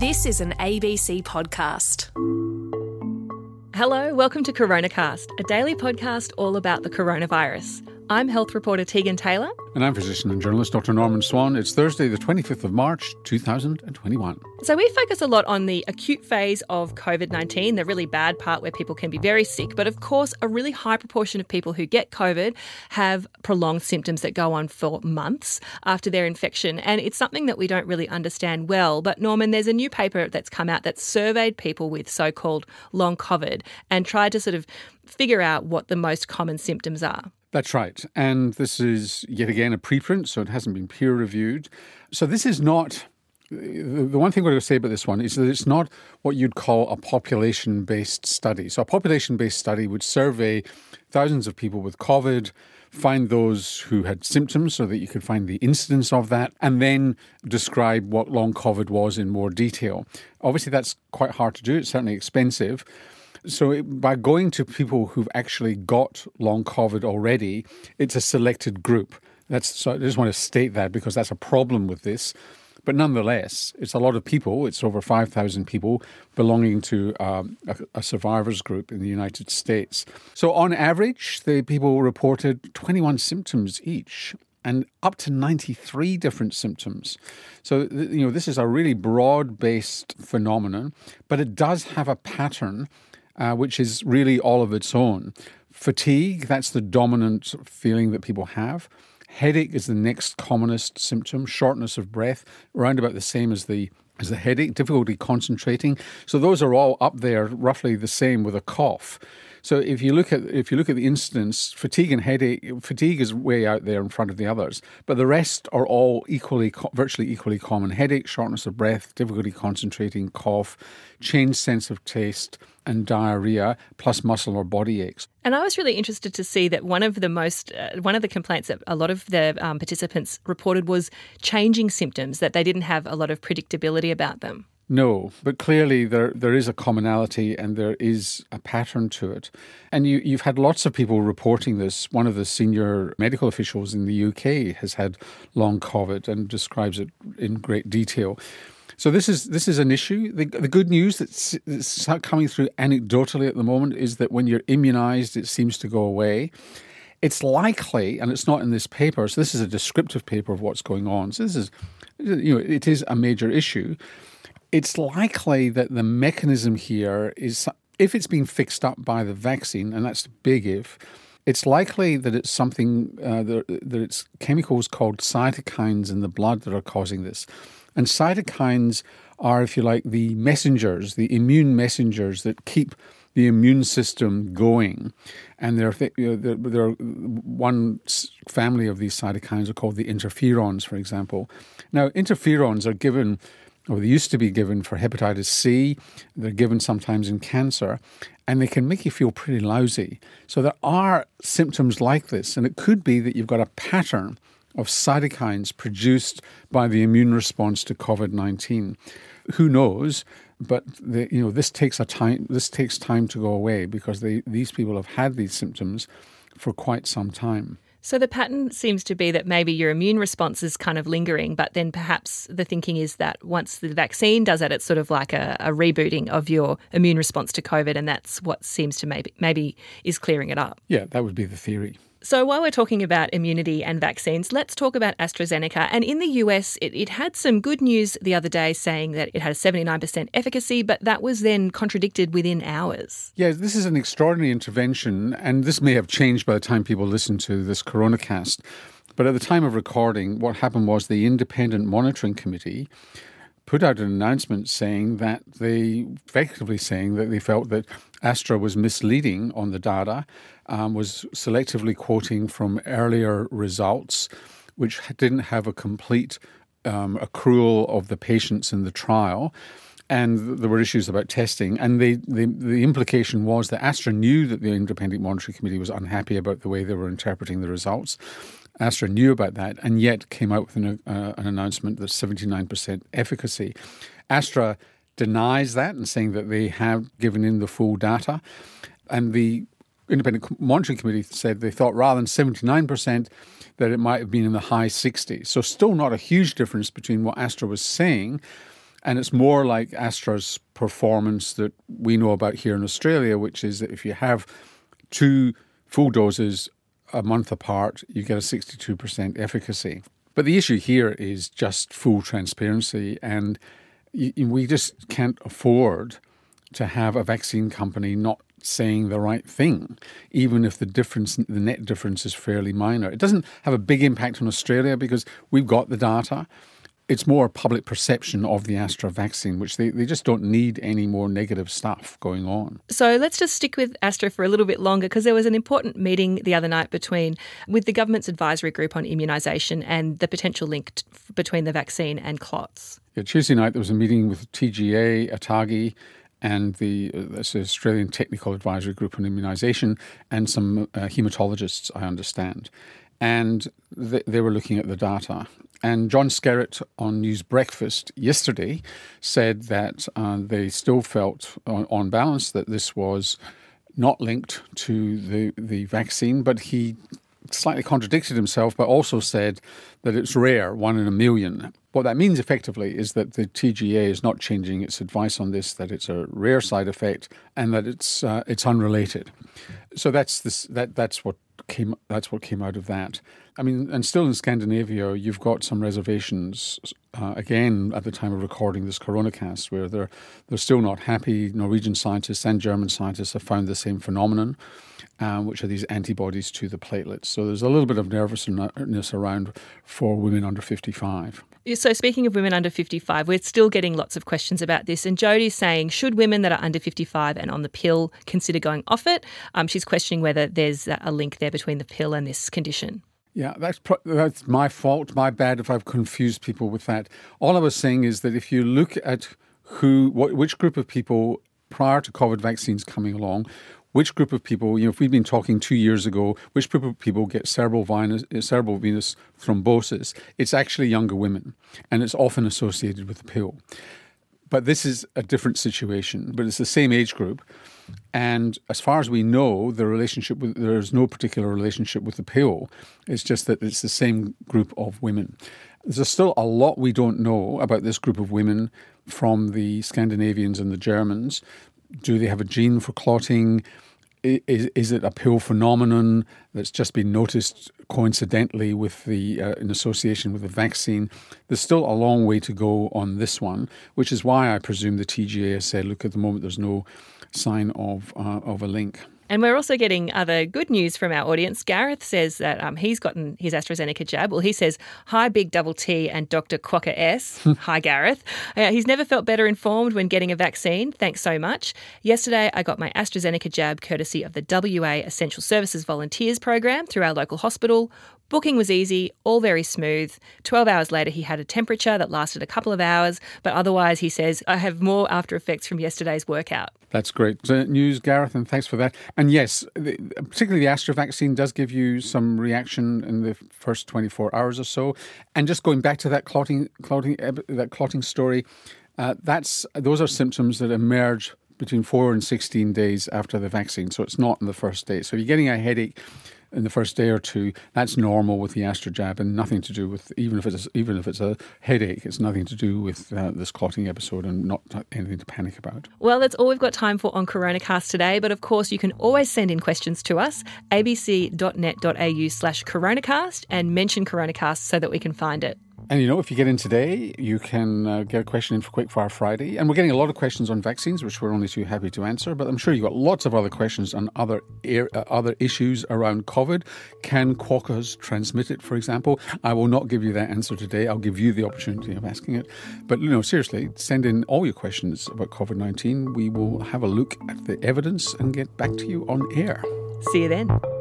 This is an ABC podcast. Hello, welcome to CoronaCast, a daily podcast all about the coronavirus. I'm health reporter Tegan Taylor. And I'm physician and journalist Dr. Norman Swan. It's Thursday, the 25th of March, 2021. So, we focus a lot on the acute phase of COVID 19, the really bad part where people can be very sick. But of course, a really high proportion of people who get COVID have prolonged symptoms that go on for months after their infection. And it's something that we don't really understand well. But, Norman, there's a new paper that's come out that surveyed people with so called long COVID and tried to sort of figure out what the most common symptoms are. That's right. And this is yet again a preprint, so it hasn't been peer reviewed. So this is not. The one thing we're going to say about this one is that it's not what you'd call a population based study. So, a population based study would survey thousands of people with COVID, find those who had symptoms so that you could find the incidence of that, and then describe what long COVID was in more detail. Obviously, that's quite hard to do, it's certainly expensive. So by going to people who've actually got long COVID already, it's a selected group. That's so I just want to state that because that's a problem with this. But nonetheless, it's a lot of people. It's over 5,000 people belonging to um, a, a, survivors group in the United States. So, on average, the people reported 21 symptoms each and up to 93 different symptoms. So, you know, this is a really broad based phenomenon, but it does have a pattern uh, which is really all of its own. Fatigue, that's the dominant feeling that people have. Headache is the next commonest symptom. Shortness of breath, around about the same as the as the headache. Difficulty concentrating. So those are all up there, roughly the same with a cough. So if you look at if you look at the incidence, fatigue and headache, fatigue is way out there in front of the others, but the rest are all equally, virtually equally common: headache, shortness of breath, difficulty concentrating, cough, changed sense of taste, and diarrhea, plus muscle or body aches. And I was really interested to see that one of the most, uh, one of the complaints that a lot of the um, participants reported was changing symptoms, that they didn't have a lot of predictability about them. No, but clearly there there is a commonality and there is a pattern to it. And you, you've had lots of people reporting this. One of the senior medical officials in the UK has had long COVID and describes it in great detail. So this is this is an issue. The, the good news that's, that's coming through anecdotally at the moment is that when you're immunised, it seems to go away. It's likely, and it's not in this paper. So this is a descriptive paper of what's going on. So this is, you know, it is a major issue it's likely that the mechanism here is if it's been fixed up by the vaccine, and that's a big if, it's likely that it's something uh, that, that it's chemicals called cytokines in the blood that are causing this. And cytokines are, if you like, the messengers, the immune messengers that keep the immune system going. And there, there, there are one family of these cytokines are called the interferons, for example. Now, interferons are given or they used to be given for hepatitis C, they're given sometimes in cancer, and they can make you feel pretty lousy. So there are symptoms like this, and it could be that you've got a pattern of cytokines produced by the immune response to COVID 19. Who knows? But the, you know this takes a time. This takes time to go away because they, these people have had these symptoms for quite some time. So the pattern seems to be that maybe your immune response is kind of lingering, but then perhaps the thinking is that once the vaccine does that, it's sort of like a, a rebooting of your immune response to COVID, and that's what seems to maybe maybe is clearing it up. Yeah, that would be the theory. So, while we're talking about immunity and vaccines, let's talk about AstraZeneca. And in the US, it, it, had some good news the other day saying that it had a 79% efficacy, but that was then contradicted within hours. Yeah, this is an extraordinary intervention, and this may have changed by the time people listen to this coronacast. But at the time of recording, what happened was the Independent Monitoring Committee put out an announcement saying that they effectively saying that they felt that Astra was misleading on the data, um, was selectively quoting from earlier results, which didn't have a complete um, accrual of the patients in the trial. And there were issues about testing, and they, they, the implication was that Astra knew that the Independent Monitoring Committee was unhappy about the way they were interpreting the results, Astra knew about that and yet came out with an, uh, an announcement that 79% efficacy. Astra denies that and saying that they have given in the full data. And the Independent Monitoring Committee said they thought rather than 79%, that it might have been in the high 60s. So, still not a huge difference between what Astra was saying And it's more like Astra's performance that we know about here in Australia, which is that if you have two full doses a month apart, you get a 62% efficacy. But the issue here is just full transparency, and we just can't afford to have a vaccine company not saying the right thing, even if the difference, the net difference is fairly minor. It doesn't have a big impact on Australia because we've got the data it's more public perception of the Astra vaccine, which they, they just don't need any more negative stuff going on. So let's just stick with Astra for a little bit longer because there was an important meeting the other night between with the government's advisory group on immunisation and the potential link t- between the vaccine and clots. Yeah, Tuesday night there was a meeting with TGA, ATAGI, and the, uh, Australian Technical Advisory Group on Immunisation and some uh, haematologists, I understand. And they, they were looking at the data and John Skerritt on News Breakfast yesterday said that uh, they still felt, on, on, balance, that this was not linked to the, the vaccine, but he slightly contradicted himself, but also said that it's rare, one in a million. What that means effectively is that the TGA is not changing its advice on this, that it's a rare side effect, and that it's uh, it's unrelated. So that's this that that's what came that's what came out of that. I mean, and still in Scandinavia, you've got some reservations uh, again at the time of recording this coronacast, where they're they're still not happy. Norwegian scientists and German scientists have found the same phenomenon, um, which are these antibodies to the platelets. So there's a little bit of nervousness around for women under 55. So, speaking of women under 55, we're still getting lots of questions about this. And Jodie's saying, should women that are under 55 and on the pill consider going off it? Um, she's questioning whether there's a link there between the pill and this condition. Yeah, that's pro- that's my fault, my bad if I've confused people with that. All I was saying is that if you look at who, what, which group of people prior to COVID vaccines coming along, which group of people, you know, if we'd been talking two years ago, which group of people get cerebral venous, cerebral venous thrombosis, it's actually younger women, and it's often associated with the pill. But this is a different situation, but it's the same age group. And as far as we know, the relationship with there's no particular relationship with the pill. It's just that it's the same group of women. There's still a lot we don't know about this group of women from the Scandinavians and the Germans. Do they have a gene for clotting? Is, is it a pill phenomenon that's just been noticed coincidentally with the uh, in association with the vaccine? There's still a long way to go on this one, which is why I presume the TGA has said, look, at the moment there's no sign of, uh, of a link. And we're also getting other good news from our audience. Gareth says that um, he's gotten his AstraZeneca jab. Well, he says, Hi, Big Double T and Dr. Quokka S. Hi, Gareth. Uh, he's never felt better informed when getting a vaccine. Thanks so much. Yesterday, I got my AstraZeneca jab courtesy of the WA Essential Services Volunteers Program through our local hospital. Booking was easy, all very smooth. 12 hours later, he had a temperature that lasted a couple of hours, but otherwise, he says, I have more after effects from yesterday's workout. That's great news, Gareth, and thanks for that. And yes, the, particularly the Astra vaccine does give you some reaction in the first 24 hours or so. And just going back to that clotting, clotting, that clotting story, uh, that's those are symptoms that emerge between four and 16 days after the vaccine. So it's not in the first day. So if you're getting a headache, in the first day or two, that's normal with the Astra jab and nothing to do with even if it's even if it's a headache, it's nothing to do with uh, this clotting episode and not anything to panic about. Well, that's all we've got time for on CoronaCast today. But of course, you can always send in questions to us abc.net.au slash CoronaCast and mention CoronaCast so that we can find it. And you know, if you get in today, you can uh, get a question in for Quickfire Friday. And we're getting a lot of questions on vaccines, which we're only too happy to answer. But I'm sure you've got lots of other questions on other uh, other issues around COVID. Can quokkas transmit it, for example? I will not give you that answer today. I'll give you the opportunity of asking it. But you know, seriously, send in all your questions about COVID 19. We will have a look at the evidence and get back to you on air. See you then.